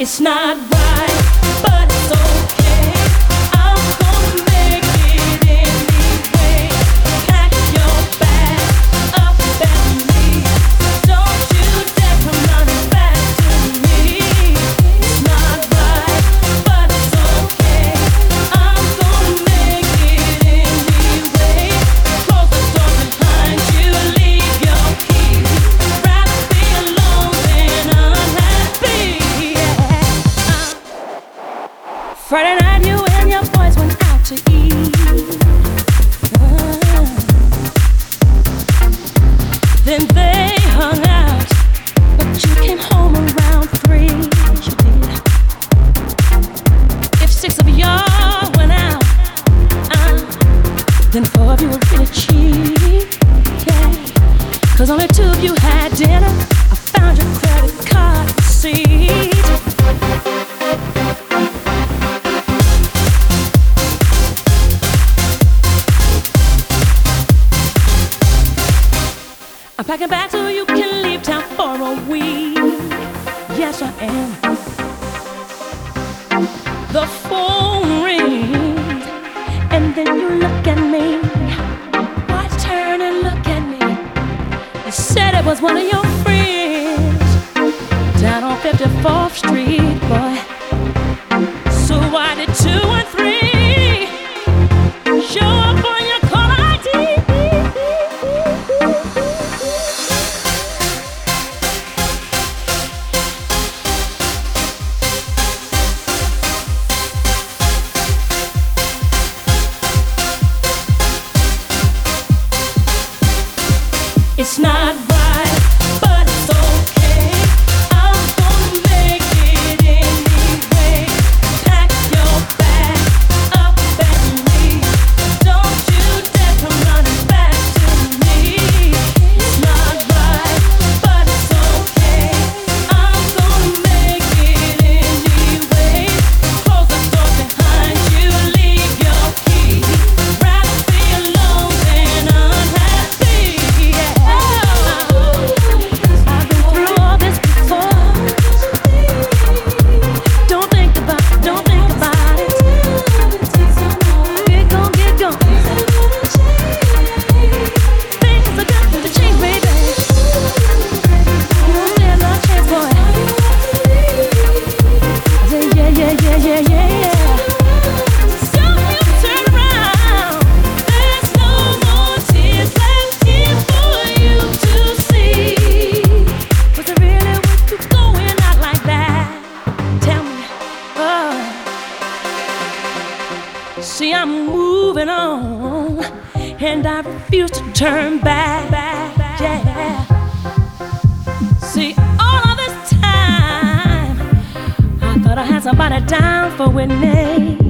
It's not right, but you were really cheap, only two of you had dinner. I found your credit card receipt. I'm packing back so you can leave town for a week. Yes, I am. The phone. was one of your friends down on 54th Street, boy. So why did two and three show up on your call ID? It's not and I refuse to turn back. back, back yeah. See, all of this time, I thought I had somebody down for winning.